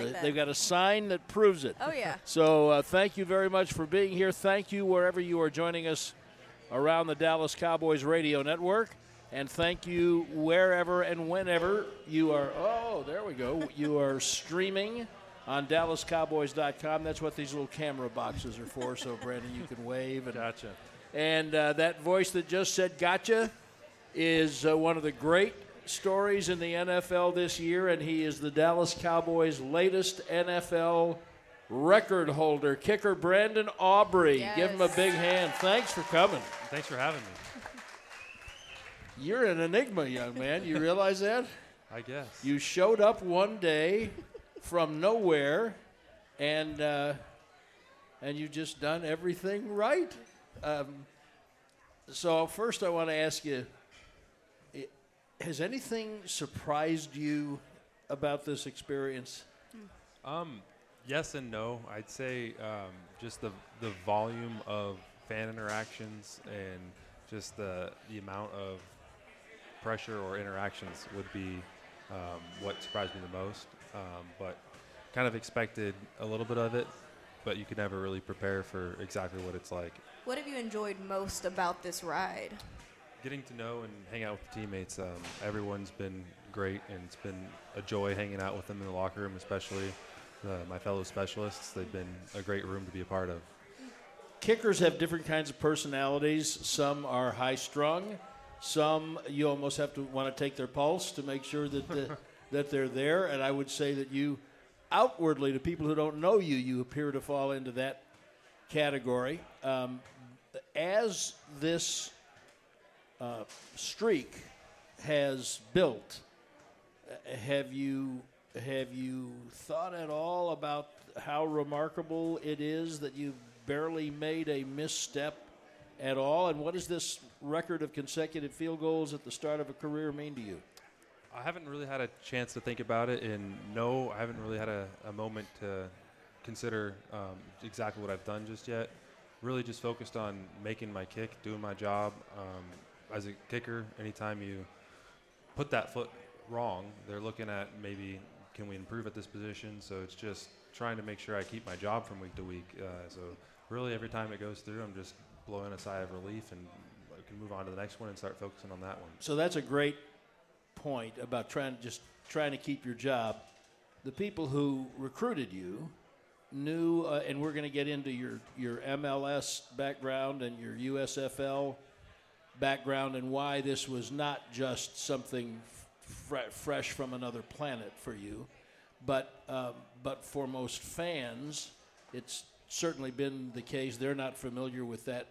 like They- that. They've got a sign that proves it. Oh, yeah. So uh, thank you very much for being here. Thank you wherever you are joining us around the Dallas Cowboys radio network. And thank you wherever and whenever you are. Oh, there we go. You are streaming on DallasCowboys.com. That's what these little camera boxes are for. So, Brandon, you can wave. And, Gotcha. and uh, that voice that just said gotcha is uh, one of the great stories in the NFL this year, and he is the Dallas Cowboys' latest NFL record holder, kicker Brandon Aubrey. Give him a big hand. Thanks for coming. Thanks for having me. You're an enigma, young man. You realize that? I guess. You showed up one day from nowhere, and uh, and you've just done everything right. Um, so first, I want to ask you: i- Has anything surprised you about this experience? Um, yes and no. I'd say um, just the the volume of fan interactions and just the the amount of pressure or interactions would be um, what surprised me the most. Um, but kind of expected a little bit of it, but you could never really prepare for exactly what it's like. What have you enjoyed most about this ride? Getting to know and hang out with the teammates. Um, everyone's been great, and it's been a joy hanging out with them in the locker room, especially uh, my fellow specialists. They've been a great room to be a part of. Kickers have different kinds of personalities. Some are high strung. Some you almost have to want to take their pulse to make sure that the, that they're there. And I would say that you, outwardly to people who don't know you, you appear to fall into that category. Um, as this uh, streak has built, have you have you thought at all about how remarkable it is that you've barely made a misstep at all? And what does this record of consecutive field goals at the start of a career mean to you? I haven't really had a chance to think about it, and no, I haven't really had a, a moment to consider um, exactly what I've done just yet. Really, just focused on making my kick, doing my job. Um, as a kicker, anytime you put that foot wrong, they're looking at maybe can we improve at this position. So it's just trying to make sure I keep my job from week to week. Uh, so really, every time it goes through, I'm just blowing a sigh of relief and I can move on to the next one and start focusing on that one. So that's a great point about trying just trying to keep your job. The people who recruited you knew, uh, and we're going to get into your your MLS background and your USFL background and why this was not just something fre- fresh from another planet for you, but um, but for most fans, it's certainly been the case. They're not familiar with that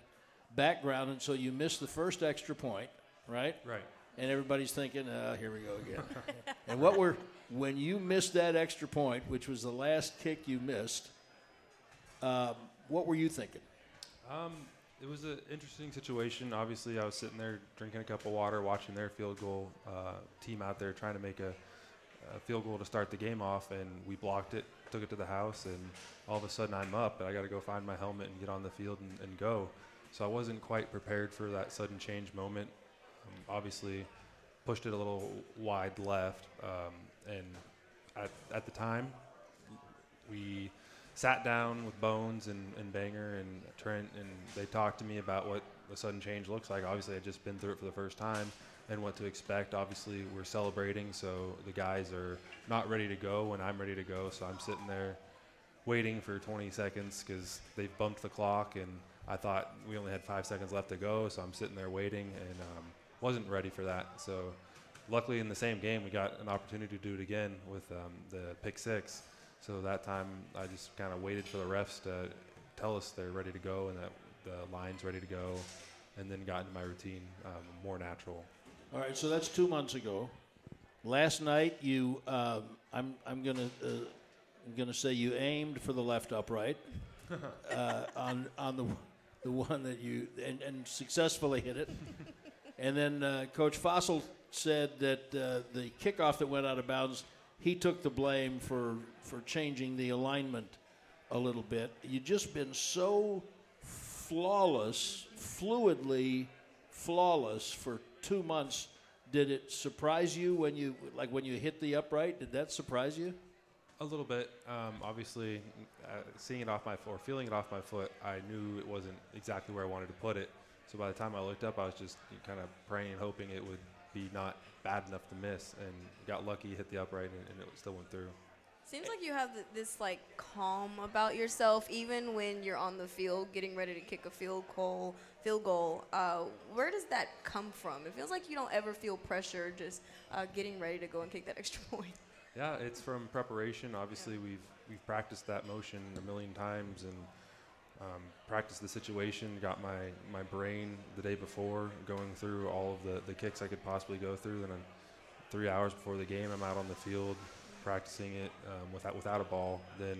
background, and so you miss the first extra point, right? Right. and everybody's thinking, oh, here we go again. and what were when you missed that extra point, which was the last kick you missed, um, what were you thinking? Um, it was an interesting situation. Obviously, I was sitting there drinking a cup of water, watching their field goal uh, team out there trying to make a, a field goal to start the game off, and we blocked it, took it to the house, and all of a sudden I'm up, and I got to go find my helmet and get on the field and, and go. So I wasn't quite prepared for that sudden change moment. Um, obviously, pushed it a little wide left, um, and at, at the time, we sat down with Bones and, and Banger and Trent, and they talked to me about what a sudden change looks like. Obviously, I'd just been through it for the first time and what to expect. Obviously, we're celebrating, so the guys are not ready to go when I'm ready to go. So I'm sitting there waiting for 20 seconds because they've bumped the clock, and I thought we only had five seconds left to go. So I'm sitting there waiting and um, wasn't ready for that. So luckily, in the same game, we got an opportunity to do it again with um, the pick six. So that time, I just kind of waited for the refs to tell us they're ready to go and that the line's ready to go, and then got into my routine um, more natural. All right, so that's two months ago. Last night, you, um, I'm, I'm gonna, uh, I'm gonna say you aimed for the left upright uh, on on the the one that you and, and successfully hit it. And then uh, Coach Fassel said that uh, the kickoff that went out of bounds, he took the blame for for changing the alignment a little bit. You've just been so flawless, fluidly flawless for two months. Did it surprise you when you like when you hit the upright? Did that surprise you? A little bit. Um, obviously, uh, seeing it off my foot or feeling it off my foot, I knew it wasn't exactly where I wanted to put it. So by the time I looked up, I was just kind of praying hoping it would be not bad enough to miss, and got lucky, hit the upright, and, and it still went through. Seems like you have th- this like calm about yourself, even when you're on the field getting ready to kick a field goal. Field goal. Uh, where does that come from? It feels like you don't ever feel pressure just uh, getting ready to go and kick that extra point. Yeah, it's from preparation. Obviously, we've we've practiced that motion a million times and um, practiced the situation. Got my my brain the day before going through all of the the kicks I could possibly go through. Then, I'm, three hours before the game, I'm out on the field practicing it um, without without a ball. Then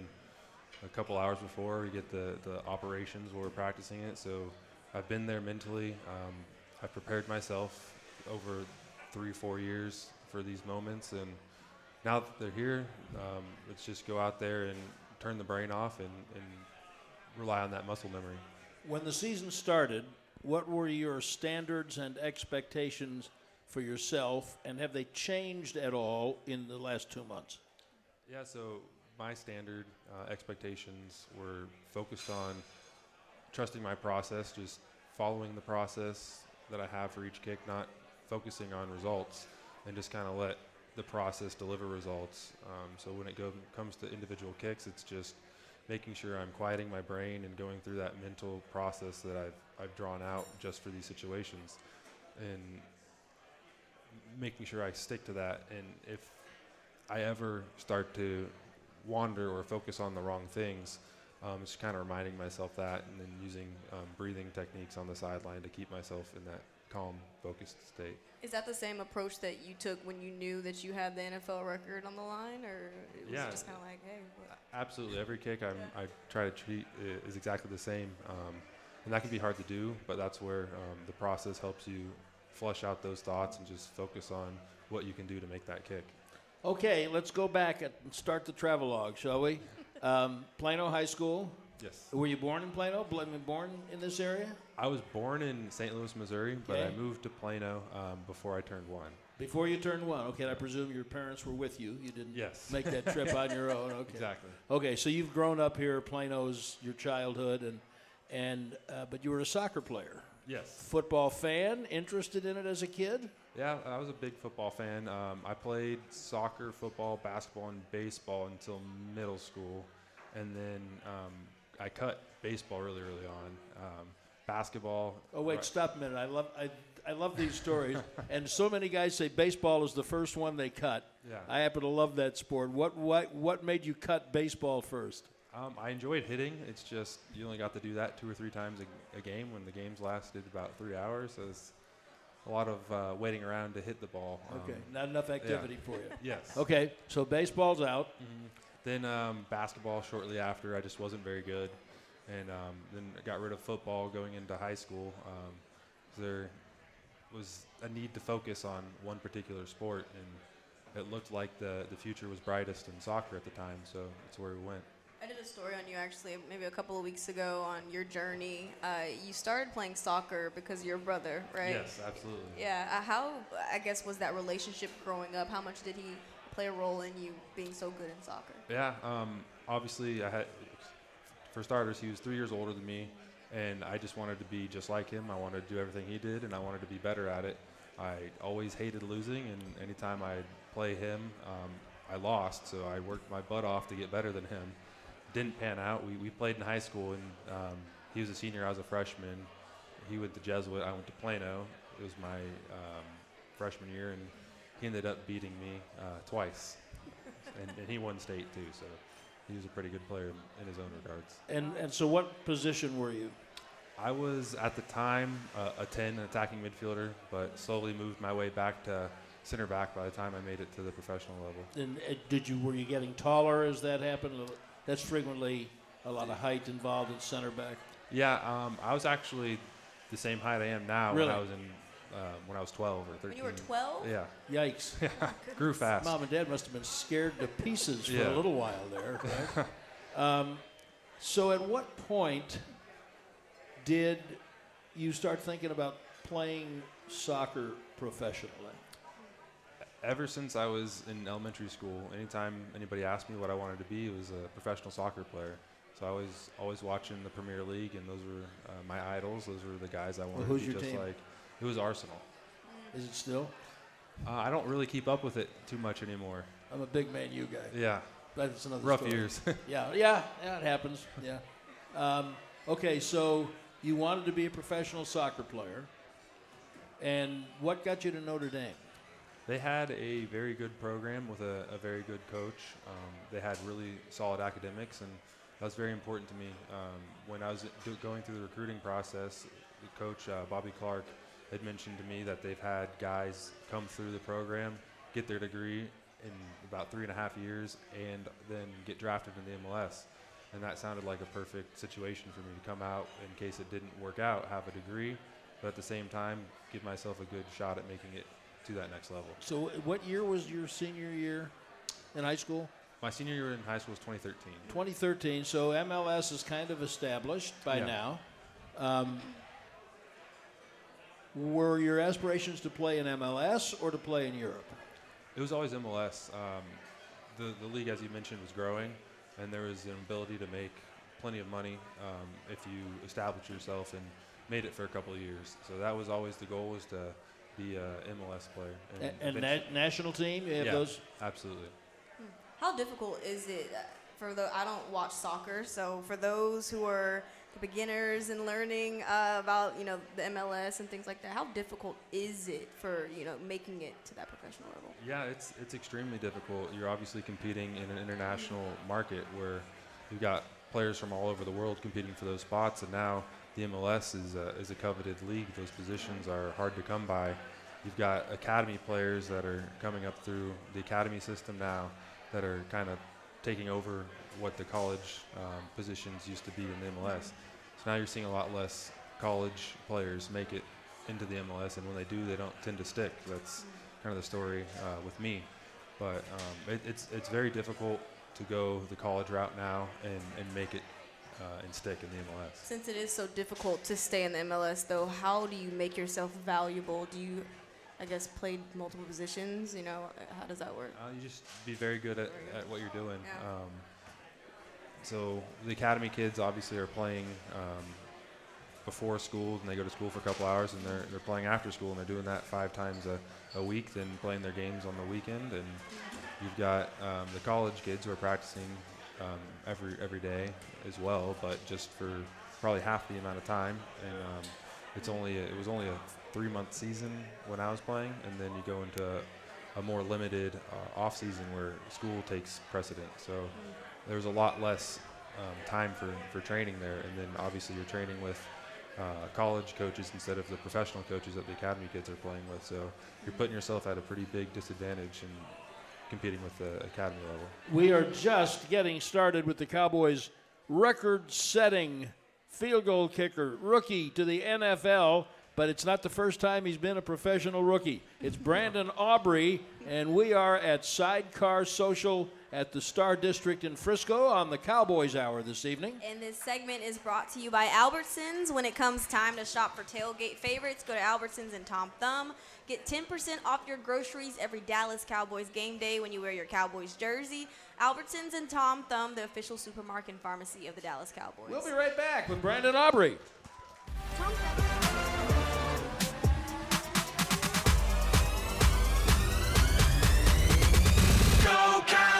a couple hours before, we get the the operations where we're practicing it. So I've been there mentally. Um, I've prepared myself over three four years for these moments and now that they're here, um, let's just go out there and turn the brain off and, and rely on that muscle memory. When the season started, what were your standards and expectations for yourself, and have they changed at all in the last two months? Yeah, so my standard uh, expectations were focused on trusting my process, just following the process that I have for each kick, not focusing on results, and just kind of let the process deliver results. Um, so when it go, comes to individual kicks, it's just making sure I'm quieting my brain and going through that mental process that I've, I've drawn out just for these situations. And making sure I stick to that. And if I ever start to wander or focus on the wrong things, um, just kind of reminding myself that and then using um, breathing techniques on the sideline to keep myself in that calm, focused state. Is that the same approach that you took when you knew that you had the NFL record on the line, or it was Yeah. it just kind of like, hey? What? Absolutely, every kick I'm, I try to treat i- is exactly the same, um, and that can be hard to do. But that's where um, the process helps you flush out those thoughts and just focus on what you can do to make that kick. Okay, let's go back and start the travelogue, shall we? Um, Plano High School. Yes. Were you born in Plano? Born in this area? I was born in St. Louis, Missouri, but I moved to Plano um, before I turned one. Before you turned one. Okay, I presume your parents were with you. You didn't Yes. make that trip on your own. Okay. Exactly. Okay, so you've grown up here. Plano's your childhood, and and uh, but you were a soccer player, Yes. football fan, interested in it as a kid. Yeah, I was a big football fan. Um, I played soccer, football, basketball, and baseball until middle school, and then um, I cut baseball really early on. Um, basketball. Oh wait, right- stop a minute. I love I, I love these stories, and so many guys say baseball is the first one they cut. Yeah. I happen to love that sport. What what what made you cut baseball first? Um, I enjoyed hitting. It's just you only got to do that two or three times a, a game when the games lasted about three hours. So it's a lot of uh, waiting around to hit the ball. Okay, Um, not enough activity for you. yes. Okay, so baseball's out. Mhm. Then um, basketball shortly after. I just wasn't very good, and um, then I got rid of football going into high school. Um, there was a need to focus on one particular sport, and it looked like the the future was brightest in soccer at the time. So that's where we went. I did a story on you actually maybe a couple of weeks ago on your journey. Uh, you started playing soccer because of your brother, right? Yes, absolutely. Yeah. Uh, how I guess was that relationship growing up? How much did he play a role in you being so good in soccer? Yeah, um, obviously, I had, for starters, he was three years older than me, and I just wanted to be just like him. I wanted to do everything he did, and I wanted to be better at it. I always hated losing, and anytime I'd play him, um, I lost, so I worked my butt off to get better than him. Didn't pan out. We, we played in high school, and um, he was a senior, I was a freshman. He went to Jesuit, I went to Plano. It was my um, freshman year, and he ended up beating me uh, twice and, and he won state too. So he was a pretty good player in his own regards. And and so, what position were you? I was at the time uh, a 10, an attacking midfielder, but slowly moved my way back to center back by the time I made it to the professional level. And uh, did you were you getting taller as that happened? That's frequently a lot of height involved in center back. Yeah, um, I was actually the same height I am now Really? when I was in uh, when I was 12 or 13. When you were 12? Yeah, Yikes! Yeah. grew fast. Mom and Dad must have been scared to pieces for Yeah. a little while there. Right? um, so, at what point did you start thinking about playing soccer professionally? ever since I was in elementary school, anytime anybody asked me what I wanted to be, it was a professional soccer player. So I was always watching the Premier League, and those were uh, my idols. Those were the guys I wanted who's to be your just team? like. It was Arsenal. Is it still? Uh, I don't really keep up with it too much anymore. I'm a big Man U guy. Yeah, That's another rough story. years. Yeah, yeah, yeah, it happens. Yeah. Um, okay, so you wanted to be a professional soccer player, and what got you to Notre Dame? They had a very good program with a, a very good coach. Um, they had really solid academics, and that was very important to me. Um, when I was do, going through the recruiting process, the coach uh, Bobby Clark had mentioned to me that they've had guys come through the program, get their degree in about three and a half years, and then get drafted in the MLS. And that sounded like a perfect situation for me to come out in case it didn't work out, have a degree, but at the same time, give myself a good shot at making it to that next level. So, what year was your senior year in high school? My senior year in high school was 2013. 2013. So MLS is kind of established by Yeah. now. Um, were your aspirations to play in MLS or to play in Europe? It was always MLS. Um, the the league, as you mentioned, was growing, and there was an ability to make plenty of money um, if you established yourself and made it for a couple of years. So that was always the goal: was to be a MLS player. A- And, eventu- na- national team, you have Yeah. those. absolutely. How difficult is it uh, for the? I don't watch soccer, so for those who are beginners and learning uh, about you know the MLS and things like that, how difficult is it for you know making it to that professional level? Yeah, it's it's extremely difficult. You're obviously competing in an international market where you've got players from all over the world competing for those spots, and now the MLS is a, is a coveted league. Those positions are hard to come by. You've got academy players that are coming up through the academy system now that are kind of taking over what the college um, positions used to be in the MLS. So now you're seeing a lot less college players make it into the MLS, and when they do, they don't tend to stick. That's kind of the story uh, with me. But um, it, it's it's very difficult to go the college route now and, and make it uh, and stick in the MLS. Since it is so difficult to stay in the MLS, though, how do you make yourself valuable? Do you, I guess, play multiple positions? You know, how does that work? Uh, you just be very good at, at what you're doing. Yeah. Um, so the academy kids obviously are playing um, before school, and they go to school for a couple hours, and they're they're playing after school, and they're doing that five times a, a week, then playing their games on the weekend. And you've got um, the college kids who are practicing um, every every day as well, but just for probably half the amount of time. And um, it's only a, it was only a three month season when I was playing, and then you go into a more limited uh, off season where school takes precedent. So there's a lot less um, time for, for training there, and then obviously you're training with uh, college coaches instead of the professional coaches that the academy kids are playing with. So you're putting yourself at a pretty big disadvantage in competing with the academy level. We are just getting started with the Cowboys' record setting field goal kicker, rookie to the NFL, but it's not the first time he's been a professional rookie. It's Brandon Aubrey, and we are at Sidecar Social at the Star District in Frisco on the Cowboys Hour this evening. And this segment is brought to you by Albertsons. When it comes time to shop for tailgate favorites, go to Albertsons and Tom Thumb. Get 10% off your groceries every Dallas Cowboys game day when you wear your Cowboys jersey. Albertsons and Tom Thumb, the official supermarket and pharmacy of the Dallas Cowboys. We'll be right back with Brandon Aubrey. Tom Go Cowboys!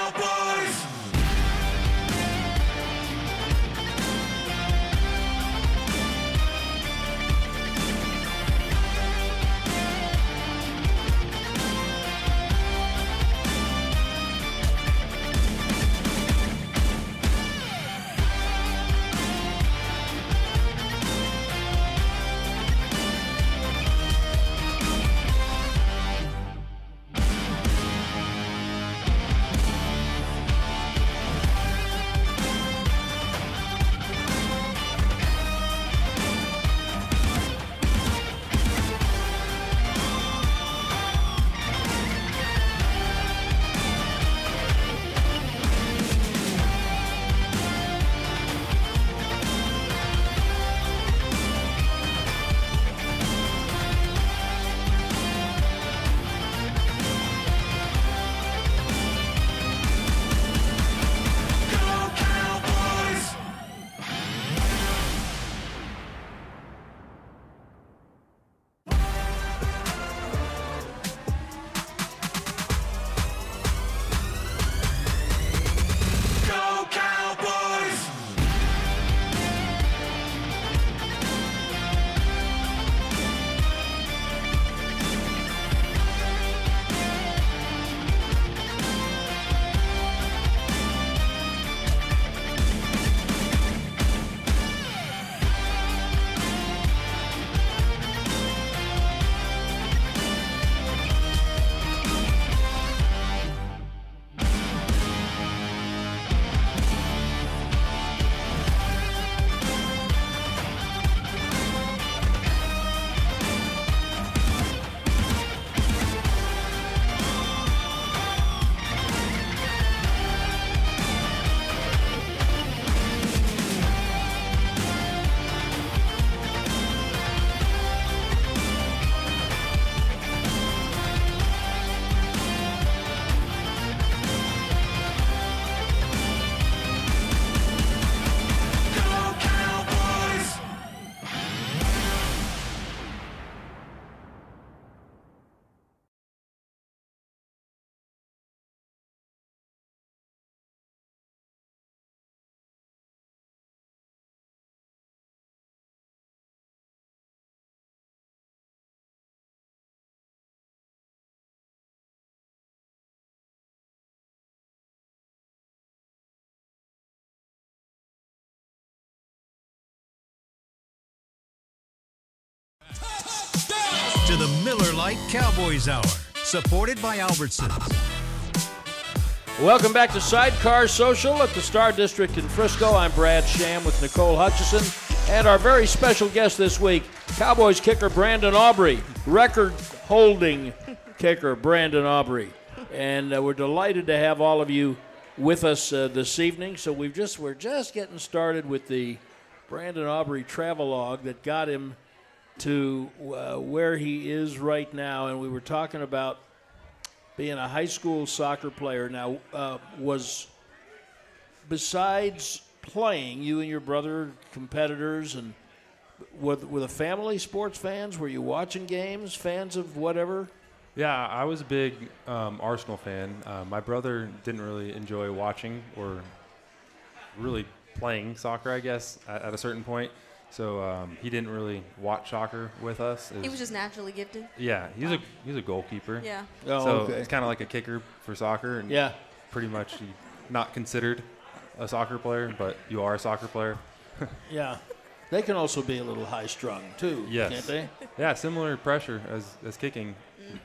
Lite Cowboys Hour, supported by Albertsons. Welcome back to Sidecar Social at the Star District in Frisco. I'm Brad Sham with Nicole Hutchison. And our very special guest this week, Cowboys kicker Brandon Aubrey, record holding kicker Brandon Aubrey. And uh, we're delighted to have all of you with us uh, this evening. So we've just we're just getting started with the Brandon Aubrey travelogue that got him to uh, where he is right now. And we were talking about being a high school soccer player now uh, was besides playing you and your brother competitors and were, were the family sports fans were you watching games fans of whatever Yeah, I was a big um, Arsenal fan. Uh, my brother didn't really enjoy watching or really playing soccer, I guess, at, at a certain point. So um, he didn't really watch soccer with us. It He was just naturally gifted. yeah, he's a he's a goalkeeper. Yeah. oh so okay it's kind of like a kicker for soccer, and yeah pretty much he, not considered a soccer player, but you are a soccer player. yeah they can also be a little high strung too Yes. can't they Yeah, similar pressure as, as kicking.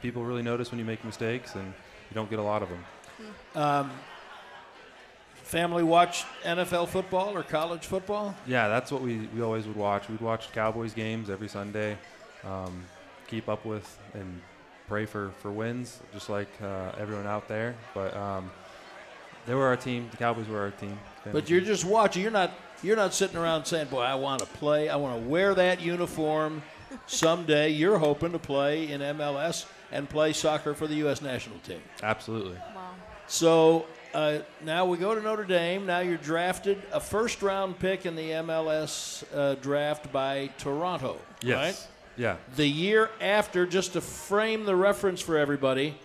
People really notice when you make mistakes, and you don't get a lot of them. um, family watch nfl football or college football Yeah, that's what we, we always would watch. We'd watch Cowboys games every Sunday, um, keep up with and pray for, for wins, just like uh, everyone out there. But um, they were our team. The Cowboys were our team. But you're just watching. You're not. You're not sitting around saying, "Boy, I want to play. I want to wear that uniform someday." You're hoping to play in MLS and play soccer for the U.S. national team. Absolutely. Wow. So uh, now we go to Notre Dame. Now you're drafted a first-round pick in the MLS uh, draft by Toronto. Yes. Right? Yeah. The year after, just to frame the reference for everybody,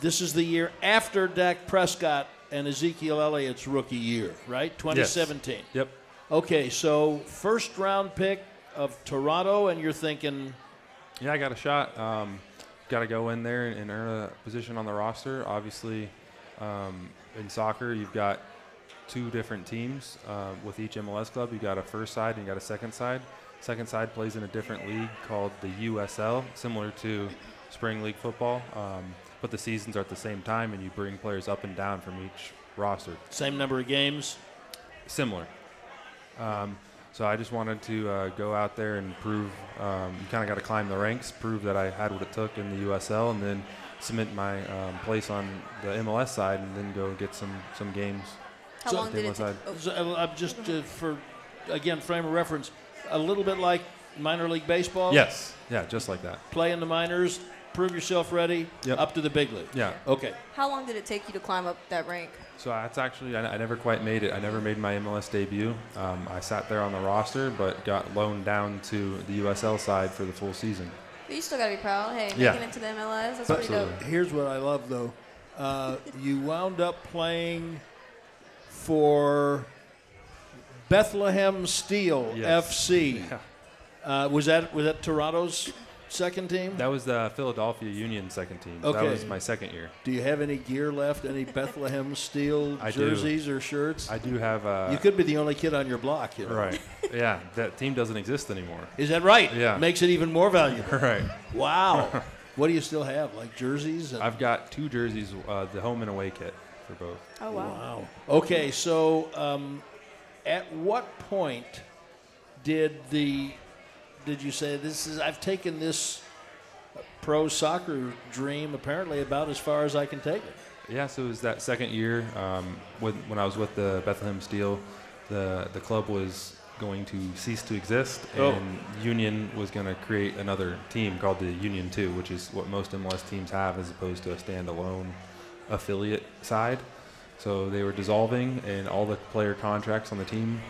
this is the year after Dak Prescott and Ezekiel Elliott's rookie year, right? 2017. Yes. Yep. Okay, so first round pick of Toronto, and you're thinking, Yeah, I got a shot. Um, got to go in there and earn a position on the roster. Obviously, um, in soccer, you've got two different teams uh, with each MLS club. You got a first side and you got a second side. Second side plays in a different league called the USL, similar to spring league football. Um, but the seasons are at the same time, and you bring players up and down from each roster same number of games. similar. Um, so I just wanted to uh, go out there and prove. Um, you kind of got to climb the ranks, prove that I had what it took in the USL, and then cement my um, place on the MLS side, and then go get some some games. How So- long did it Table take? Oh, So, uh, I'm just uh, for again frame of reference, a little bit like minor league baseball. Yes, yeah, just like that. Play in the minors, prove yourself ready, Yep. up to the big league. Yeah. Okay. How long did it take you to climb up that rank? So that's actually I, I never quite made it. I never made my MLS debut. Um, I sat there on the roster, but got loaned down to the USL side for the full season. But you still gotta be proud. Hey, Yeah. making it to the MLS, that's But- pretty dope. Here's what I love, though. Uh, you wound up playing for Bethlehem Steel Yes. FC. Yeah. Uh, was that was that Toronto's second team? That was the Philadelphia Union second team. Okay. That was my second year. Do you have any gear left? Any Bethlehem Steel I do. jerseys or shirts? I do have. Uh, you could be the only kid on your block. You know? Right. Yeah, that team doesn't exist anymore. Is that right? Yeah. Makes it even more valuable. Right. Wow. what do you still have? Like jerseys? And- I've got two jerseys, uh, the home and away kit for both. Oh wow. Wow. Okay, so um, at what point did the did you say this is I've taken this pro soccer dream apparently about as far as I can take it? Yeah, so it was that second year um, when, when I was with the Bethlehem Steel, the the club was going to cease to exist, Oh. and Union was going to create another team called the Union Two, which is what most MLS teams have, as opposed to a standalone affiliate side. So they were dissolving, and all the player contracts on the team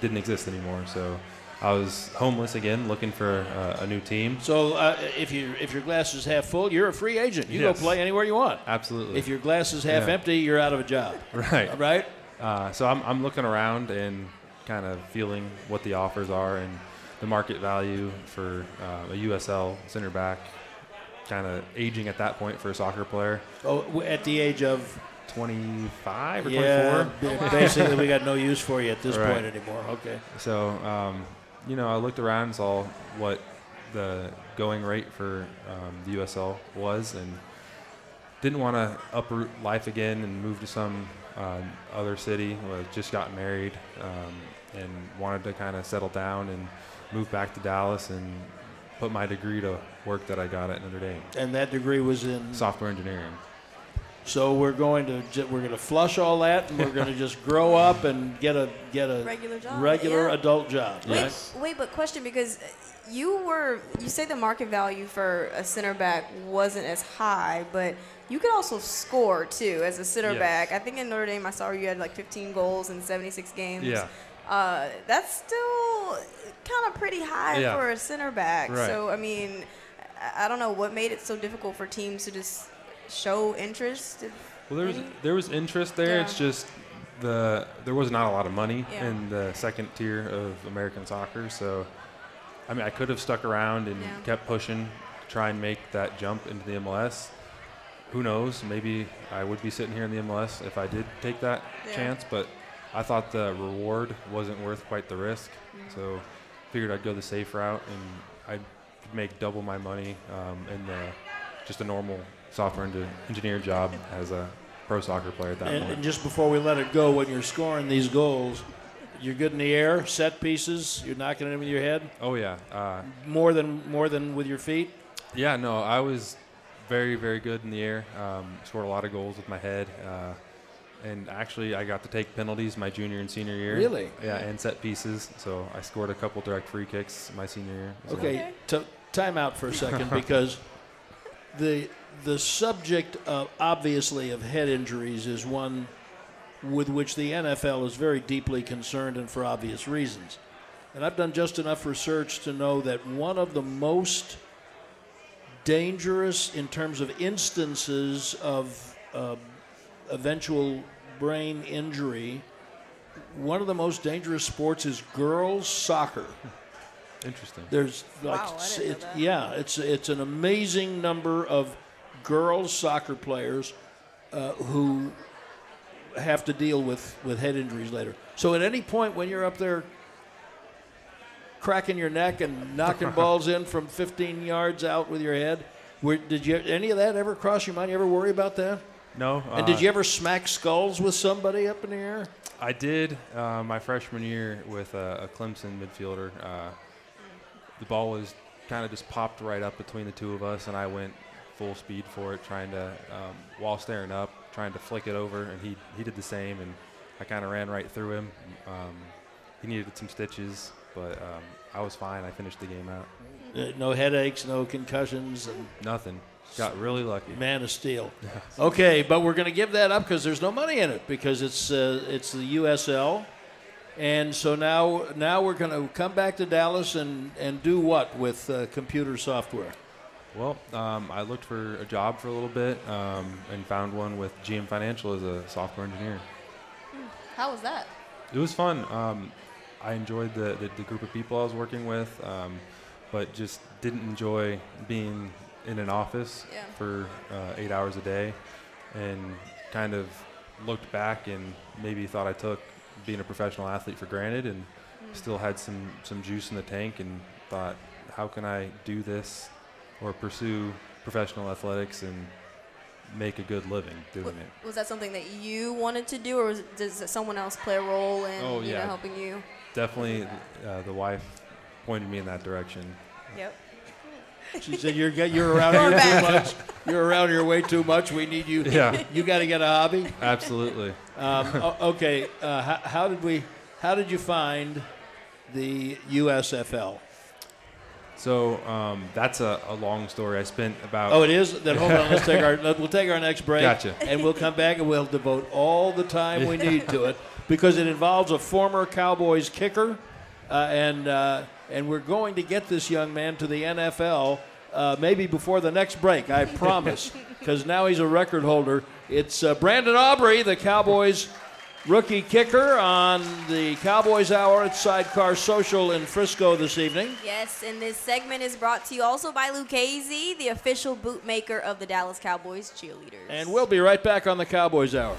didn't exist anymore. So I was homeless again, looking for uh, a new team. So uh, if you if your glass is half full, you're a free agent. You Yes. go play anywhere you want. Absolutely. If your glass is half Yeah. empty, you're out of a job. right. Right? Uh, so I'm, I'm looking around and kind of feeling what the offers are and the market value for uh, a USL center back, kind of aging at that point for a soccer player, Oh, at the age of 25 or yeah, 24. b- basically we got no use for you at this Right. point anymore. Okay. So, um, you know, I looked around and saw what the going rate for um, the USL was, and didn't want to uproot life again and move to some um, other city. Was just got married um, and wanted to kind of settle down and move back to Dallas and put my degree to work that I got at Notre Dame, And that degree was in. software engineering. So we're going to we're going to flush all that, and we're going to just grow up and get a get a Regular job, regular yeah. adult job. Wait, right? wait, but question because you were you say the market value for a center back wasn't as high, but you could also score too as a center Yes. back. I think in Notre Dame I saw you had like 15 goals in 76 games. Yeah. Uh, that's still kind of pretty high Yeah. for a center back. Right. So I mean, I- I don't know what made it so difficult for teams to just show interest. Well, there was there was interest there. Yeah. It's just the there was not a lot of money Yeah. in the second tier of American soccer. So, I mean, I could have stuck around and Yeah. kept pushing, to try and make that jump into the MLS. Who knows? Maybe I would be sitting here in the MLS if I did take that chance. But I thought the reward wasn't worth quite the risk. Mm-hmm. So, figured I'd go the safe route and I'd make double my money um, in the just a normal software engi- engineer job as a pro soccer player at that And, point. and just before we let it go, when you're scoring these goals, you're good in the air, set pieces, you're knocking them with your head oh yeah, uh, more than more than with your feet. yeah. No, I was very very good in the air. Um, scored a lot of goals with my head. Uh, and actually, I got to take penalties my junior and senior year. Really? Yeah, and set pieces. So I scored a couple direct free kicks my senior year. as well. Okay, t- time out for a second because the the subject of obviously of head injuries is one with which the NFL is very deeply concerned and for obvious reasons. And I've done just enough research to know that one of the most dangerous in terms of instances of uh, eventual brain injury, one of the most dangerous sports is girls soccer. Interesting. There's like Wow, I s- didn't know it- that. yeah, it's it's an amazing number of girls soccer players uh, who have to deal with with head injuries later. So at any point when you're up there cracking your neck and knocking balls in from 15 yards out with your head, where, did you any of that ever cross your mind? You ever worry about that? No. And uh, did you ever smack skulls with somebody up in the air? I did uh, my freshman year with a, a Clemson midfielder. Uh, the ball was kind of just popped right up between the two of us, and I went full speed for it, trying to um, while staring up, trying to flick it over, and he he did the same, and I kind of ran right through him. Um, he needed some stitches, but um, I was fine. I finished the game out. Uh, no headaches, no concussions, and Nothing. Got really lucky. Man of Steel. Okay, but we're going to give that up because there's no money in it because it's uh, it's the USL, and so now now we're going to come back to Dallas and and do what with uh, computer software? Well, um, I looked for a job for a little bit um, and found one with GM Financial as a software engineer. How was that? It was fun. Um, I enjoyed the, the, the group of people I was working with, um, but just didn't enjoy being in an office Yeah. for uh, eight hours a day and kind of looked back and maybe thought I took being a professional athlete for granted and still had some, some juice in the tank and thought, how can I do this or pursue professional athletics and make a good living doing W- it? Was that something that you wanted to do, or was does someone else play a role in Oh, you know helping you? Definitely uh, the wife pointed me in that direction. Yep. She said, "You're get- you're around Going here too much. You're around here way too much. We need you. Yeah. You got to get a hobby." Absolutely. Um, okay, uh, how, how did we? How did you find the USFL? So um, that's a, a long story. I spent about Oh, it is. Then hold on. Let's take our. We'll take our next break. Gotcha. And we'll come back and we'll devote all the time we need to it because it involves a former Cowboys kicker, uh, and uh, and we're going to get this young man to the NFL. Uh, maybe before the next break, I promise, because now he's a record holder. It's uh, Brandon Aubrey, the Cowboys rookie kicker, on the Cowboys Hour at Sidecar Social in Frisco this evening. Yes, and this segment is brought to you also by Lucchese, the official bootmaker of the Dallas Cowboys cheerleaders. And we'll be right back on the Cowboys Hour.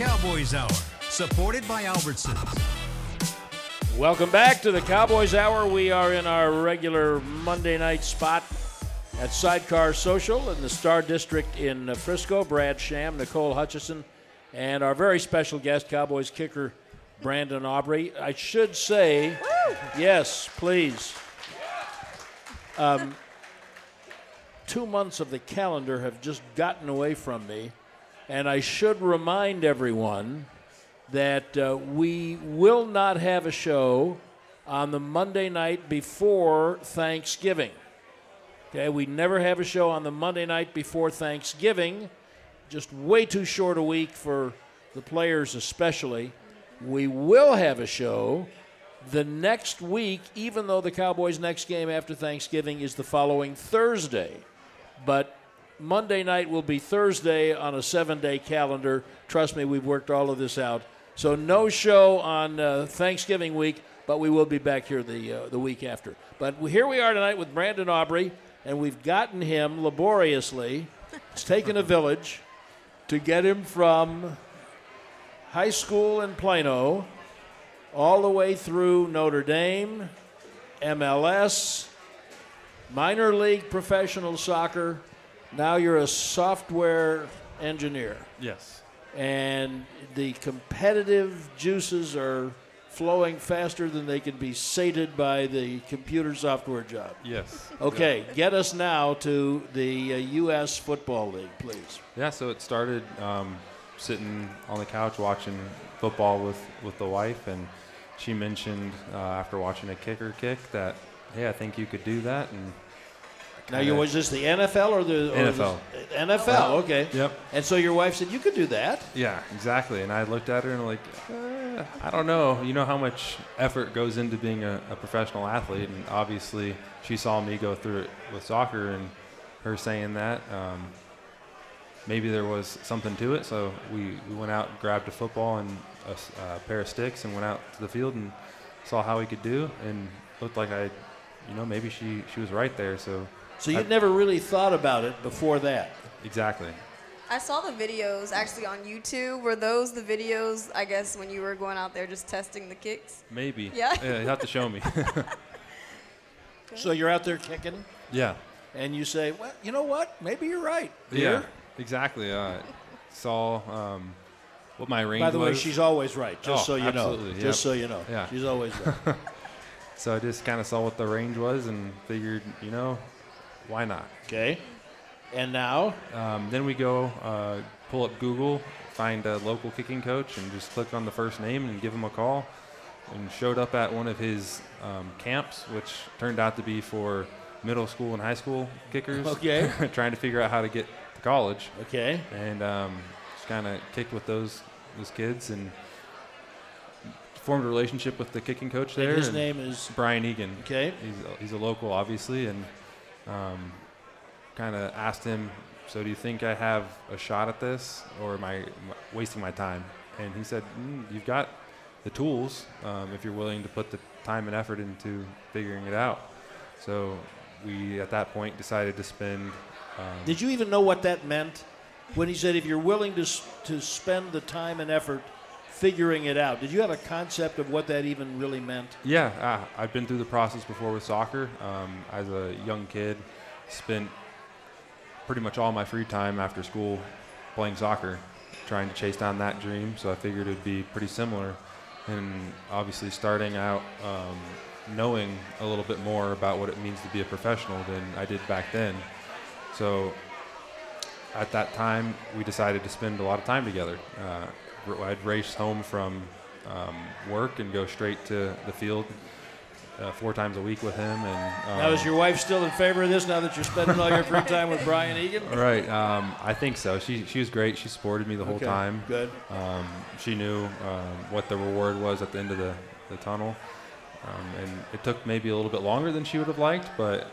Cowboys Hour, supported by Albertsons. Welcome back to the Cowboys Hour. We are in our regular Monday night spot at Sidecar Social in the Star District in Frisco. Brad Sham, Nicole Hutchison, and our very special guest, Cowboys kicker Brandon Aubrey. I should say, yes, please. Um, two months of the calendar have just gotten away from me, and I should remind everyone that uh, we will not have a show on the Monday night before Thanksgiving. Okay, we never have a show on the Monday night before Thanksgiving. Just way too short a week for the players, especially. We will have a show the next week, even though the Cowboys' next game after Thanksgiving is the following Thursday. But Monday night will be Thursday on a seven day calendar. Trust me, we've worked all of this out. So, no show on uh, Thanksgiving week, but we will be back here the, uh, the week after. But here we are tonight with Brandon Aubrey, and we've gotten him laboriously. It's taken a village to get him from high school in Plano all the way through Notre Dame, MLS, minor league professional soccer. Now you're a software engineer, Yes. and the competitive juices are flowing faster than they can be sated by the computer software job. Yes. Okay, get us now to the uh, U.S. Football League, please. Yeah, so it started um, sitting on the couch watching football with, with the wife, and she mentioned uh, after watching a kicker kick that, hey, I think you could do that. And Now, you was this the NFL or the or NFL. the- NFL? Okay. Yep. And so your wife said you could do that. Yeah, exactly. And I looked at her and like, uh, I don't know. You know how much effort goes into being a, a professional athlete, and obviously she saw me go through it with soccer, and her saying that. Um, maybe there was something to it, so we, we went out, grabbed a football and a, s- a pair of sticks, and went out to the field and saw how we could do, and looked like I, you know, maybe she she was right there. So So you'd I- never really thought about it before that. exactly. I saw the videos actually on YouTube. Were those the videos, I guess, when you were going out there just testing the kicks? Maybe. Yeah. Yeah, you have to show me. So you're out there kicking, yeah. and you say, "Well, you know what? Maybe you're right." Yeah, dear." exactly. Uh, saw um, what my range was. By the way, she's always right. Just Oh, so you know. absolutely, Just yep. so you know. Yeah. She's always right. so I just kind of saw what the range was and figured, you know, why not? okay. And now, Um, then we go uh, pull up Google, find a local kicking coach, and just click on the first name and give him a call. And showed up at one of his um, camps, which turned out to be for middle school and high school kickers. Okay. trying to figure out how to get to college. okay. and um, just kind of kicked with those those kids and formed a relationship with the kicking coach there. And his name is Brian Egan. okay. He's a, he's a local, obviously, and um, kind of asked him, "So do you think I have a shot at this, or am I wasting my time?" And he said, mm, "You've got the tools um, if you're willing to put the time and effort into figuring it out." So we, at that point, decided to spend. Um, Did you even know what that meant when he said, "If you're willing to to spend the time and effort figuring it out"? Did you have a concept of what that even really meant? Yeah, uh, I've been through the process before with soccer. Um, as a young kid, spent pretty much all my free time after school playing soccer, trying to chase down that dream. So I figured it'd be pretty similar. And obviously, starting out um, knowing a little bit more about what it means to be a professional than I did back then. So at that time, we decided to spend a lot of time together. Uh, I'd race home from um, work and go straight to the field uh, four times a week with him. And um, Now, is your wife still in favor of this? Now that you're spending all your free time with Brian Egan? right? Um, I think so. She she was great. She supported me the whole Okay, time. Good. Um, she knew um, what the reward was at the end of the, the tunnel. Um, and it took maybe a little bit longer than she would have liked, but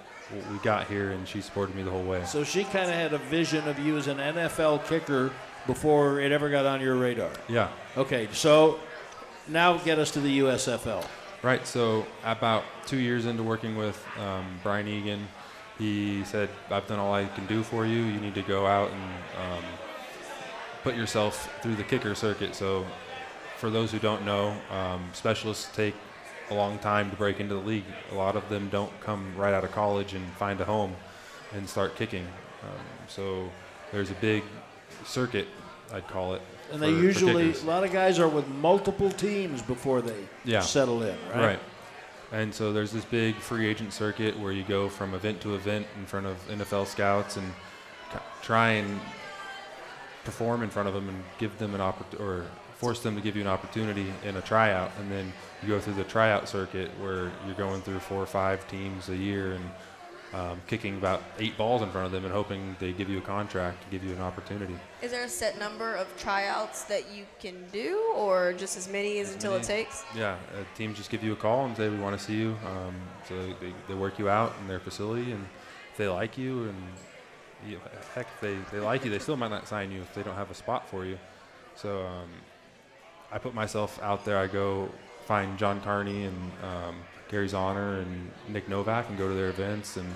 we got here and she supported me the whole way. So she kind of had a vision of you as an NFL kicker before it ever got on your radar. Yeah. Okay, so now get us to the USFL. Right. So about two years into working with um, Brian Egan, he said, "I've done all I can do for you. You need to go out and um, put yourself through the kicker circuit. So, for those who don't know, um, specialists take a long time to break into the league. A lot of them don't come right out of college and find a home and start kicking. Um, so, there's a big circuit, I'd call it. And they usually, a lot of guys are with multiple teams before they Yeah. settle in, right? Right. And so there's this big free agent circuit where you go from event to event in front of NFL scouts and try and perform in front of them and give them an opportunity or force them to give you an opportunity in a tryout. And then you go through the tryout circuit where you're going through four or five teams a year and um, kicking about eight balls in front of them and hoping they give you a contract to give you an opportunity. Is there a set number of tryouts that you can do, or just as many as As until it takes? Yeah, uh, teams just give you a call and say we want to see you. Um, so they, they work you out in their facility, and if they like you, and you, heck, if they, they like you, they still might not sign you if they don't have a spot for you. So um, I put myself out there. I go find John Carney and um, Gary Zauner and Nick Novak and go to their events and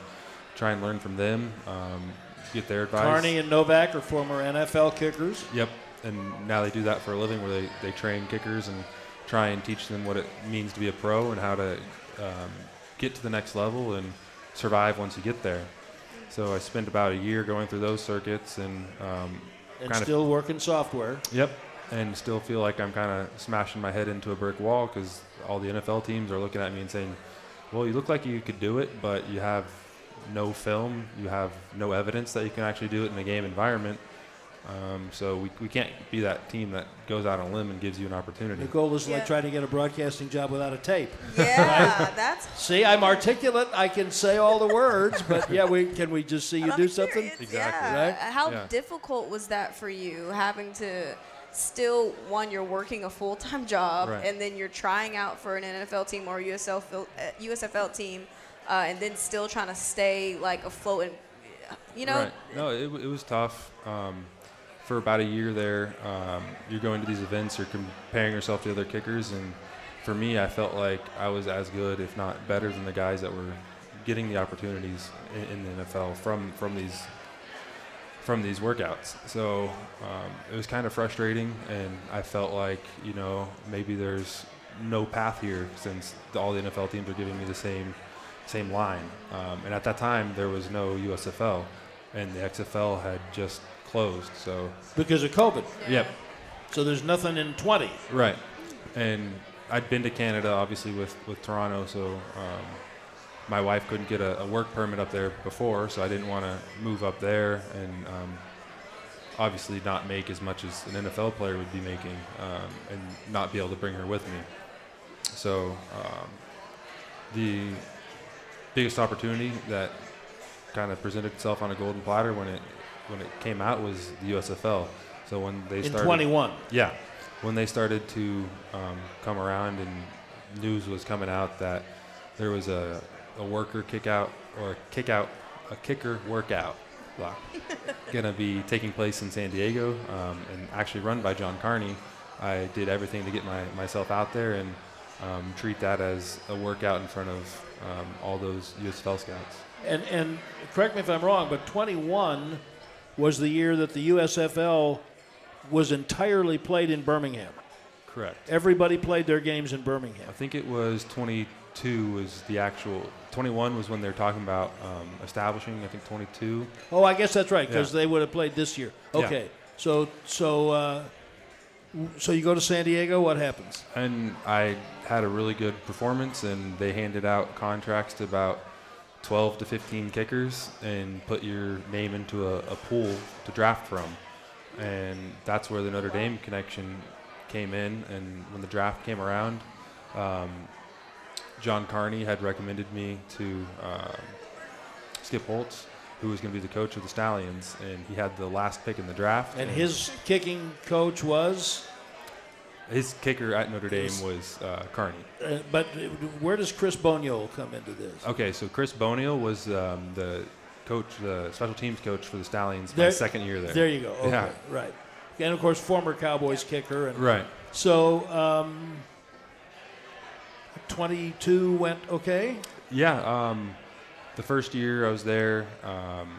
try and learn from them, um, get their advice. Carney and Novak are former NFL kickers. Yep. And now they do that for a living where they, they train kickers and try and teach them what it means to be a pro and how to um, get to the next level and survive once you get there. So I spent about a year going through those circuits and um, and Kind of- still working software. yep, and still feel like I'm kind of smashing my head into a brick wall because all the NFL teams are looking at me and saying, "Well, you look like you could do it, but you have no film, you have no evidence that you can actually do it in a game environment." Um, so we, we can't be that team that goes out on a limb and gives you an opportunity. Nicole is Yeah. like trying to get a broadcasting job without a tape. Yeah, that's. See, I'm articulate. I can say all the words, but yeah, we can we just see you I'm do something? Exactly. Yeah. Right? How Yeah. difficult was that for you, having to still one you're working a full time job, Right. and then you're trying out for an NFL team or USL uh, USFL team, uh, and then still trying to stay like afloat and you know. Right. No, it, it was tough. Um, for about a year there, um, you're going to these events, you're comparing yourself to other kickers, and for me, I felt like I was as good, if not better, than the guys that were getting the opportunities in, in the NFL from from these from these workouts. So um, it was kind of frustrating, and I felt like you know maybe there's no path here since all the NFL teams are giving me the same same line. Um, and at that time, there was no USFL, and the XFL had just closed. So Because of COVID. yep, So there's nothing in 20. right. And I'd been to Canada, obviously with with Toronto, so. Um, my wife couldn't get a, a work permit up there before, so I didn't want to move up there and um, obviously not make as much as an NFL player would be making um, and not be able to bring her with me. So um, the biggest opportunity that kind of presented itself on a golden platter when it when it came out was the USFL. So when they In started 21. yeah, when they started to um, come around and news was coming out that there was a, a worker kick out or a kick out a kicker workout blah, gonna be taking place in San Diego um, and actually run by John Carney. I did everything to get my, myself out there and um, treat that as a workout in front of um, all those USFL scouts. And, and correct me if I'm wrong, but 21 was the year that the USFL was entirely played in Birmingham. Correct. Everybody played their games in Birmingham. I think it was 22 was the actual. 21 was when they're talking about um, establishing. I think 22. Oh, I guess that's right because Yeah. they would have played this year. Yeah. Okay, so so uh, so you go to San Diego. What happens? And I had a really good performance, and they handed out contracts to about 12 to 15 kickers and put your name into a, a pool to draft from. And that's where the Notre Dame connection came in. And when the draft came around, um, John Carney had recommended me to um Skip Holtz, who was going to be the coach of the Stallions, and he had the last pick in the draft. And his kicking coach was, his kicker at Notre Dame was uh, Carney. uh, but uh, where does Chris Boniol come into this? Okay, so Chris Boniol was um, the coach, the special teams coach for the Stallions my second year there. There you go. Okay, Yeah. right. And of course, former Cowboys kicker. And Right. so, um, 22 went okay. Yeah. Um, the first year I was there, um,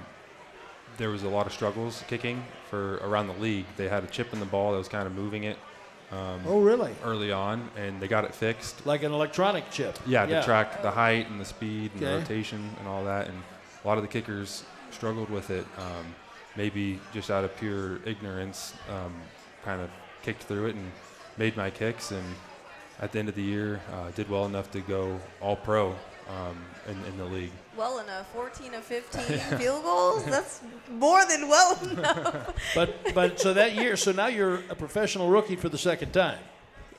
there was a lot of struggles kicking for around the league. They had a chip in the ball that was kind of moving it oh, really? early on, and they got it fixed. Like an electronic chip. Yeah, to track the height and the speed and the rotation and all that. And a lot of the kickers struggled with it. Um, maybe just out of pure ignorance, um, kind of kicked through it and made my kicks. And at the end of the year, uh, did well enough to go all pro um, in, in the league. Well enough, 14 of 15 field goals. That's more than well enough. But but so that year, so now you're a professional rookie for the second time.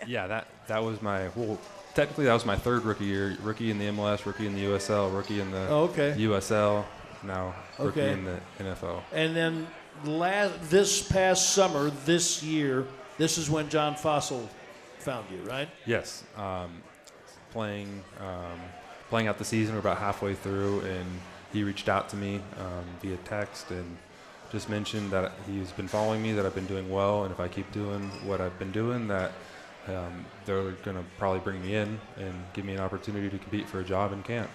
Yeah, that that was my well. Technically, that was my third rookie year. Rookie in the MLS, rookie in the USL, rookie in the Oh, okay. USL. Now rookie Okay. in the NFL. And then last this past summer, this year, this is when John Fassel found you, right? Yes, um, playing um, playing out the season. We're about halfway through, and he reached out to me um, via text and just mentioned that he's been following me, that I've been doing well, and if I keep doing what I've been doing, that um, they're going to probably bring me in and give me an opportunity to compete for a job in camp.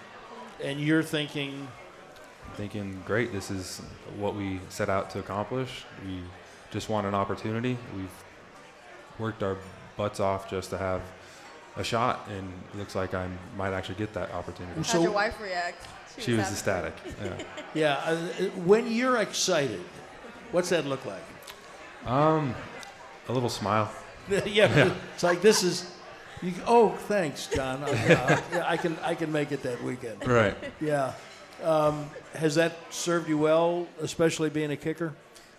And you're thinking, Thinking, great, this is what we set out to accomplish. We just want an opportunity. We've worked our butts off just to have a shot, and it looks like I might actually get that opportunity. How'd So- your wife react? She was happy. ecstatic. Yeah. yeah, uh, when you're excited, what's that look like? Um, a little smile. yeah, it's like this is. You, oh, thanks, John. Uh, yeah, yeah, I can I can make it that weekend. Right. Yeah. Um, has that served you well, especially being a kicker?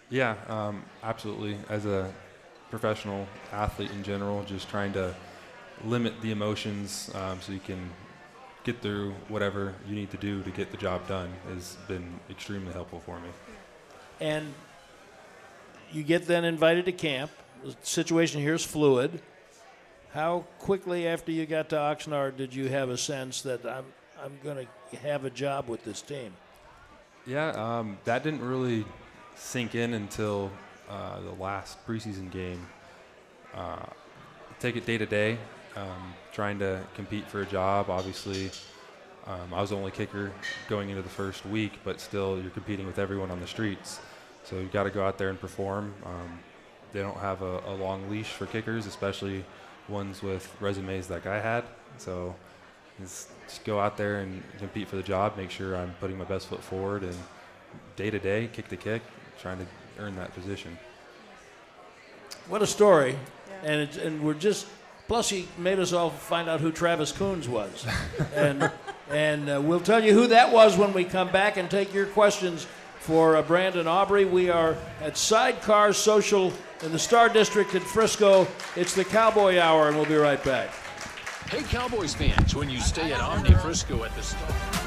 Yeah, um, absolutely. As a professional athlete in general, just trying to limit the emotions um, so you can get through whatever you need to do to get the job done has been extremely helpful for me. And you get then invited to camp. The situation here is fluid. How quickly after you got to Oxnard did you have a sense that I'm I'm going to have a job with this team? Yeah, um, that didn't really sink in until uh, the last preseason game. Uh, take it day to day, um, trying to compete for a job. Obviously, um, I was the only kicker going into the first week, but still, you're competing with everyone on the streets. So you've got to go out there and perform. Um, they don't have a, a long leash for kickers, especially ones with resumes like I had. So it's just go out there and compete for the job, make sure I'm putting my best foot forward, and day to day, kick to kick, trying to earn that position. What a story! And it's, and we're just plus he made us all find out who Travis Coons was, and and uh, we'll tell you who that was when we come back and take your questions for uh, Brandon Aubrey. We are at Sidecar Social in the Star District in Frisco. It's the Cowboy Hour, and we'll be right back. Hey, Cowboys fans, when you stay at Omni Frisco at the Star.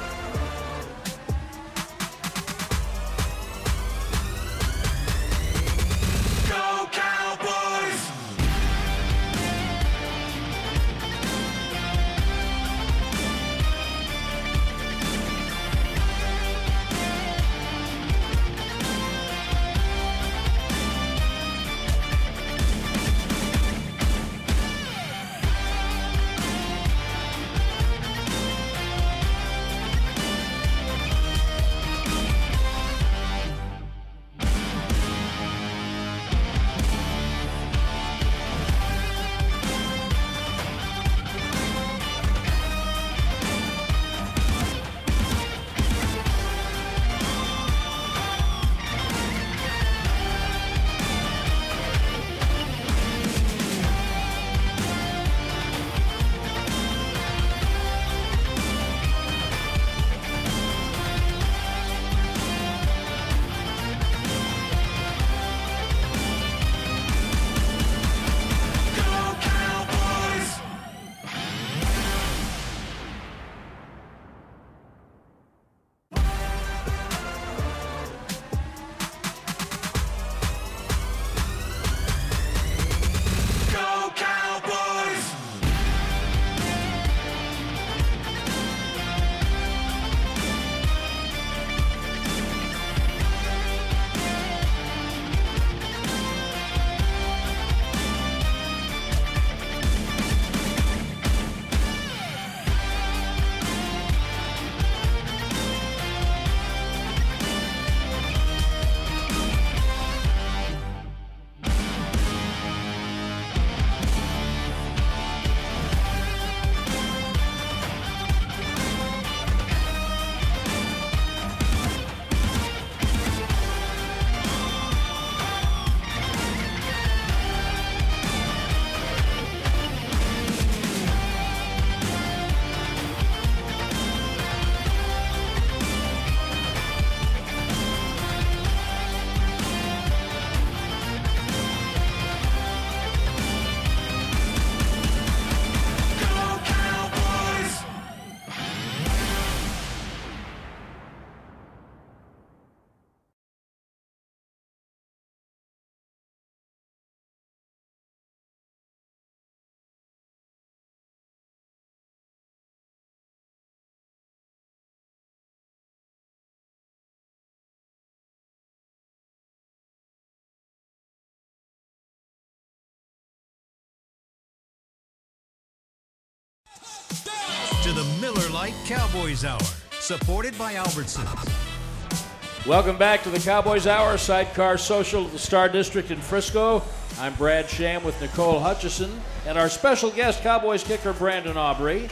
Like Cowboys Hour, supported by Albertsons. Welcome back to the Cowboys Hour Sidecar Social of the Star District in Frisco. I'm Brad Sham with Nicole Hutchison and our special guest, Cowboys kicker Brandon Aubrey.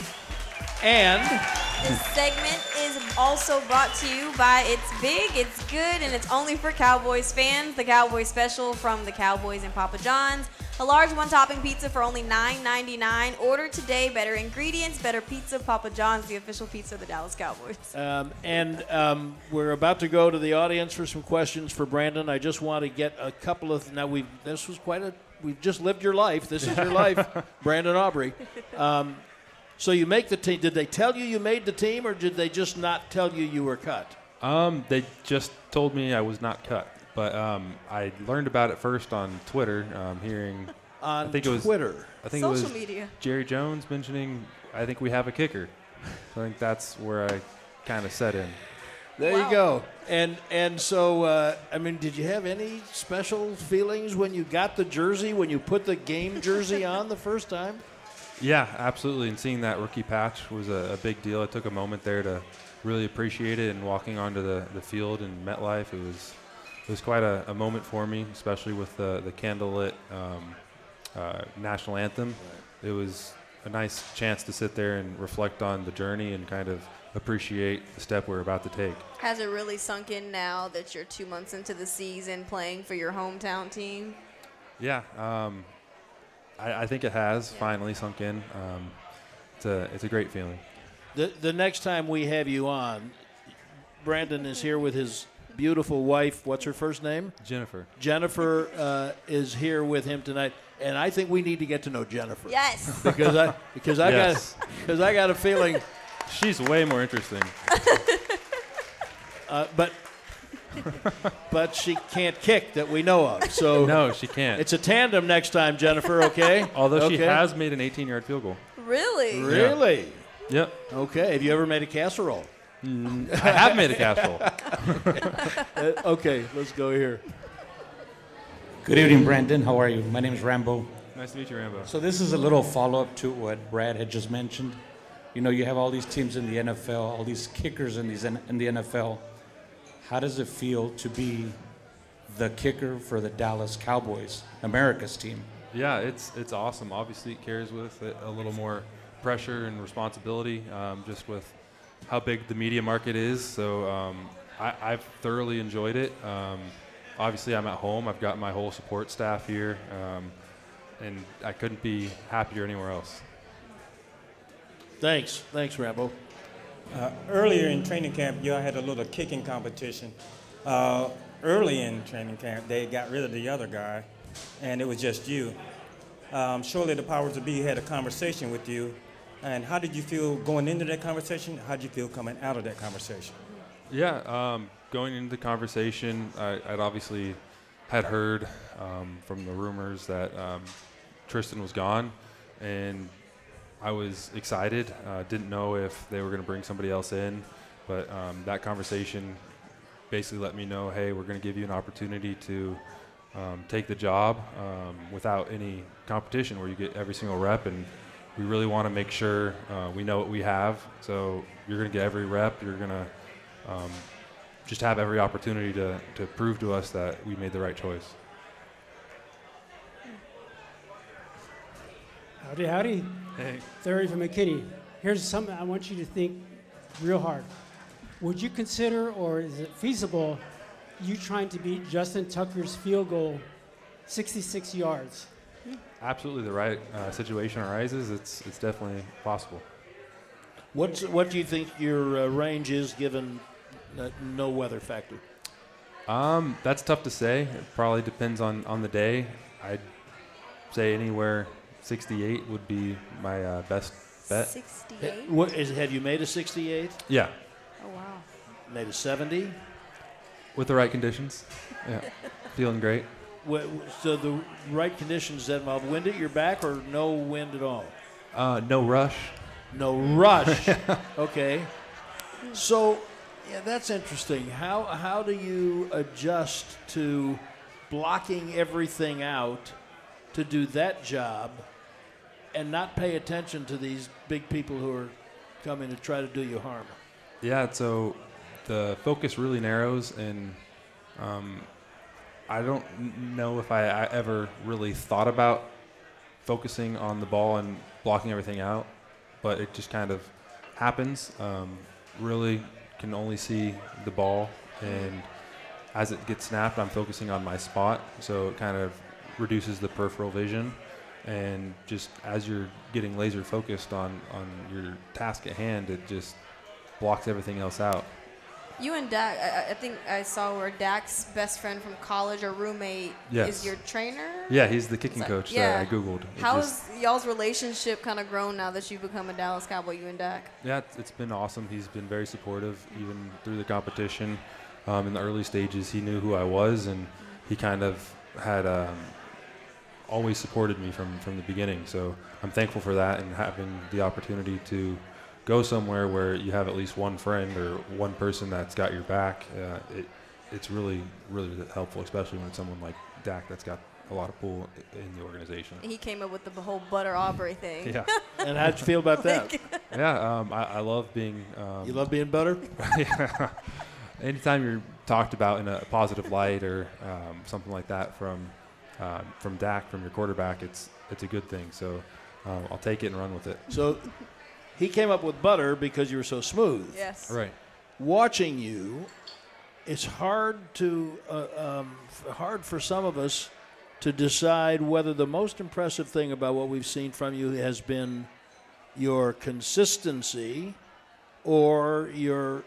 And This segment is also brought to you by It's Big, It's Good, and it's only for Cowboys fans. The Cowboys special from the Cowboys and Papa John's. A large one topping pizza for only $9.99. Order today. Better ingredients, better pizza. Papa John's, the official pizza of the Dallas Cowboys. um, and um, we're about to go to the audience for some questions for Brandon. I just want to get a couple of now. We this was quite a. We've just lived your life. This is your life, Brandon Aubrey. Um, so you make the team. Did they tell you you made the team, or did they just not tell you you were cut? Um, they just told me I was not cut, but um, I learned about it first on Twitter, um, hearing On I think it was Twitter. I think Social it was media. Jerry Jones mentioning I think we have a kicker. So I think that's where I kind of set in. There Wow. you go. And and so uh, I mean, did you have any special feelings when you got the jersey when you put the game jersey on the first time? Yeah, absolutely. And seeing that rookie patch was a, a big deal. I took a moment there to really appreciate it. And walking onto the, the field in MetLife, it was it was quite a, a moment for me, especially with the the candlelit um, uh, national anthem. It was a nice chance to sit there and reflect on the journey and kind of appreciate the step we're about to take. Has it really sunk in now that you're two months into the season playing for your hometown team? Yeah, um, I, I think it has Yeah. finally sunk in. Um, it's a it's a great feeling. The the next time we have you on, Brandon is here with his beautiful wife. What's her first name? Jennifer. Jennifer uh, is here with him tonight, and I think we need to get to know Jennifer. Yes. Because I because I Yes. got because I got a feeling, She's way more interesting. uh, but but she can't kick that we know of. So No, she can't. it's a tandem next time, Jennifer. Okay. Although she has made an 18-yard field goal. really? Really? Yep. Okay. Have you ever made a casserole? I have made a casserole. Uh, okay, let's go here. Good evening, Brandon. How are you? My name is Rambo. nice to meet you, Rambo. So this is a little follow-up to what Brad had just mentioned. You know, you have all these teams in the NFL, all these kickers in these in the NFL. How does it feel to be the kicker for the Dallas Cowboys, America's team? Yeah, it's it's awesome. Obviously, it carries with it a little more pressure and responsibility, um, just with how big the media market is. So um, I, I've thoroughly enjoyed it. Um, obviously, I'm at home. I've got my whole support staff here, um, and I couldn't be happier anywhere else. Thanks. Thanks, Rambo. Uh, earlier in training camp, y'all had a little kicking competition. Uh, early in training camp, they got rid of the other guy, and it was just you. Um, surely the powers that be had a conversation with you. And how did you feel going into that conversation? How did you feel coming out of that conversation? Yeah, um, going into the conversation, I, I'd obviously had heard um, from the rumors that um, Tristan was gone, and I was excited. Uh, didn't know if they were going to bring somebody else in, but um, that conversation basically let me know, hey, we're going to give you an opportunity to um, take the job um, without any competition, where you get every single rep and we really want to make sure uh, we know what we have. So you're going to get every rep. You're going to um, just have every opportunity to, to prove to us that we made the right choice. Howdy, howdy. Hey. Theory from McKinney. Here's something I want you to think real hard. Would you consider, or is it feasible, you trying to beat Justin Tucker's field goal 66 yards? Absolutely, the right uh, situation arises. It's it's definitely possible. What's what do you think your uh, range is given uh, no weather factor? Um, that's tough to say. It probably depends on, on the day. I'd say anywhere 68 would be my uh, best bet. 68? What is, have you made a 68? Yeah, Oh, wow. Made a 70? with the right conditions. Yeah, feeling great. Wha- So the right conditions that involve wind at your back or no wind at all? Uh, no rush. No rush. okay. So, yeah, that's interesting. How how do you adjust to blocking everything out to do that job and not pay attention to these big people who are coming to try to do you harm? Yeah, so the focus really narrows, and um, I don't know if I, I ever really thought about focusing on the ball and blocking everything out, but it just kind of happens. Um, really can only see the ball, and as it gets snapped, I'm focusing on my spot, so it kind of reduces the peripheral vision. And just as you're getting laser focused on, on your task at hand, it just blocks everything else out. You and Dak, I, I- think I saw where Dak's best friend from college or roommate Yes. is your trainer. Yeah, he's the kicking So- coach yeah. that I googled. It How has y'all's relationship kind of grown now that you've become a Dallas Cowboy, you and Dak? Yeah, it's, it's been awesome. He's been very supportive, even through the competition. Um, in the early stages, he knew who I was, and he kind of had um, always supported me from, from the beginning. So I'm thankful for that and having the opportunity to go somewhere where you have at least one friend or one person that's got your back. Uh, it, it's really, really helpful, especially when it's someone like Dak that's got a lot of pull in the organization. He came up with the whole Butter Aubrey thing. Yeah. And how'd you feel about that? yeah, um, I, I love being. Um, You love being butter? yeah. Anytime you're talked about in a positive light or um, something like that from um, from Dak, from your quarterback, it's it's a good thing. So um, I'll take it and run with it. So he came up with butter because you were so smooth. Yes. Right. Watching you, it's hard to uh, um, hard for some of us to decide whether the most impressive thing about what we've seen from you has been your consistency or your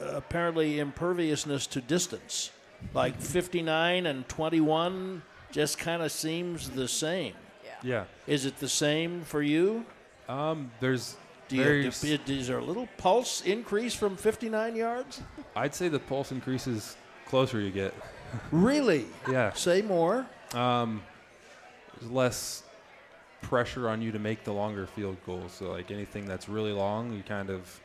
apparently imperviousness to distance. Like 59 and 21 just kind of seems the same. Yeah. Is it the same for you? Um, there's Do you, do- is there a little pulse increase from 59 yards? I'd say the pulse increases closer you get. Really? Yeah. Say more. Um, there's less pressure on you to make the longer field goals. So like anything that's really long, you kind of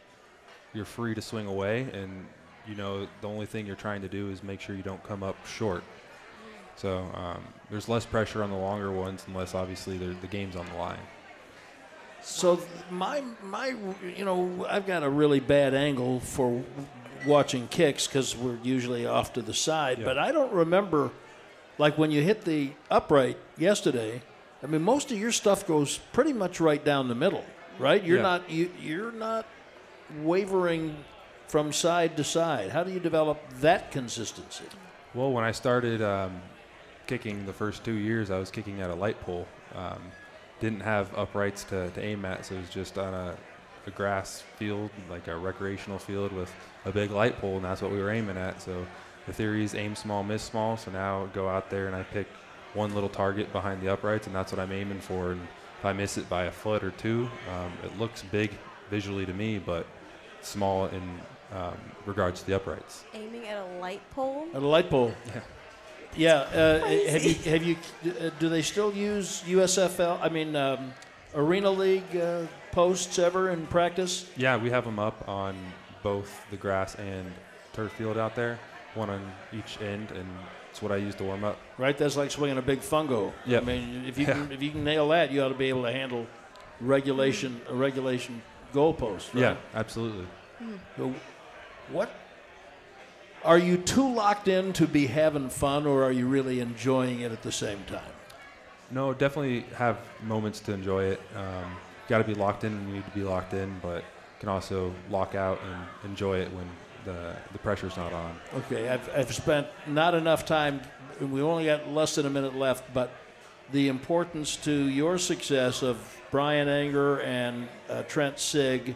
you're free to swing away, and you know the only thing you're trying to do is make sure you don't come up short. So um, there's less pressure on the longer ones, unless obviously the game's on the line. So my my you know I've got a really bad angle for watching kicks because we're usually off to the side, Yeah. but I don't remember like when you hit the upright yesterday. I mean, most of your stuff goes pretty much right down the middle, right? You're Yeah. not you, you're not wavering from side to side. How do you develop that consistency? Well, when I started um, kicking the first two years, I was kicking at a light pole. Um, didn't have uprights to, to aim at, so it was just on a, a grass field, like a recreational field with a big light pole, and that's what we were aiming at. So the theory is aim small, miss small. So now I go out there and I pick one little target behind the uprights, and that's what I'm aiming for. And if I miss it by a foot or two, um, it looks big visually to me, but small in um, regards to the uprights. Aiming at a light pole. At a light pole. Yeah. Yeah. Uh, have you have you uh, do they still use USFL? I mean, um, Arena League uh, posts ever in practice? Yeah, we have them up on both the grass and turf field out there, one on each end, and it's what I use to warm up. Right. That's like swinging a big fungo. Yep. I mean, if you Yeah. can if you can nail that, you ought to be able to handle regulation a regulation goalpost. Right? Yeah, absolutely. So what are you too locked in to be having fun, or are you really enjoying it at the same time? No, definitely have moments to enjoy it. Um, Got to be locked in when you need to be locked in, but can also lock out and enjoy it when the the pressure's not on. Okay, I've, I've spent not enough time, and we only got less than a minute left, but the importance to your success of Bryan Anger and uh, Trent Sieg,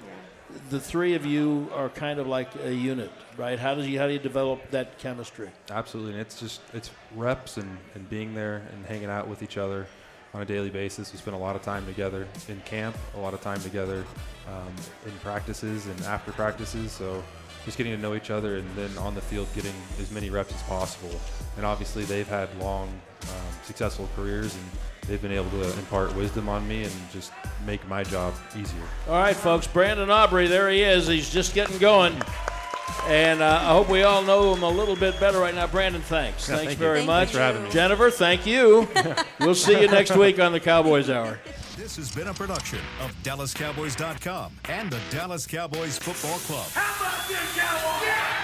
the three of you are kind of like a unit, right? How, does you, how do you develop that chemistry? Absolutely, and it's just it's reps and, and being there and hanging out with each other on a daily basis. We spend a lot of time together in camp, a lot of time together um, in practices and after practices. So just getting to know each other and then on the field getting as many reps as possible. And obviously they've had long, um, successful careers and they've been able to impart wisdom on me and just make my job easier. All right, folks, Brandon Aubrey, there he is. He's just getting going. And uh, I hope we all know him a little bit better right now. Brandon, thanks. Yeah, thanks thank very Thank much. Thanks for having me. Jennifer, thank you. we'll see you next week on the Cowboys Hour. This has been a production of DallasCowboys.com and the Dallas Cowboys Football Club. How about this, Cowboys?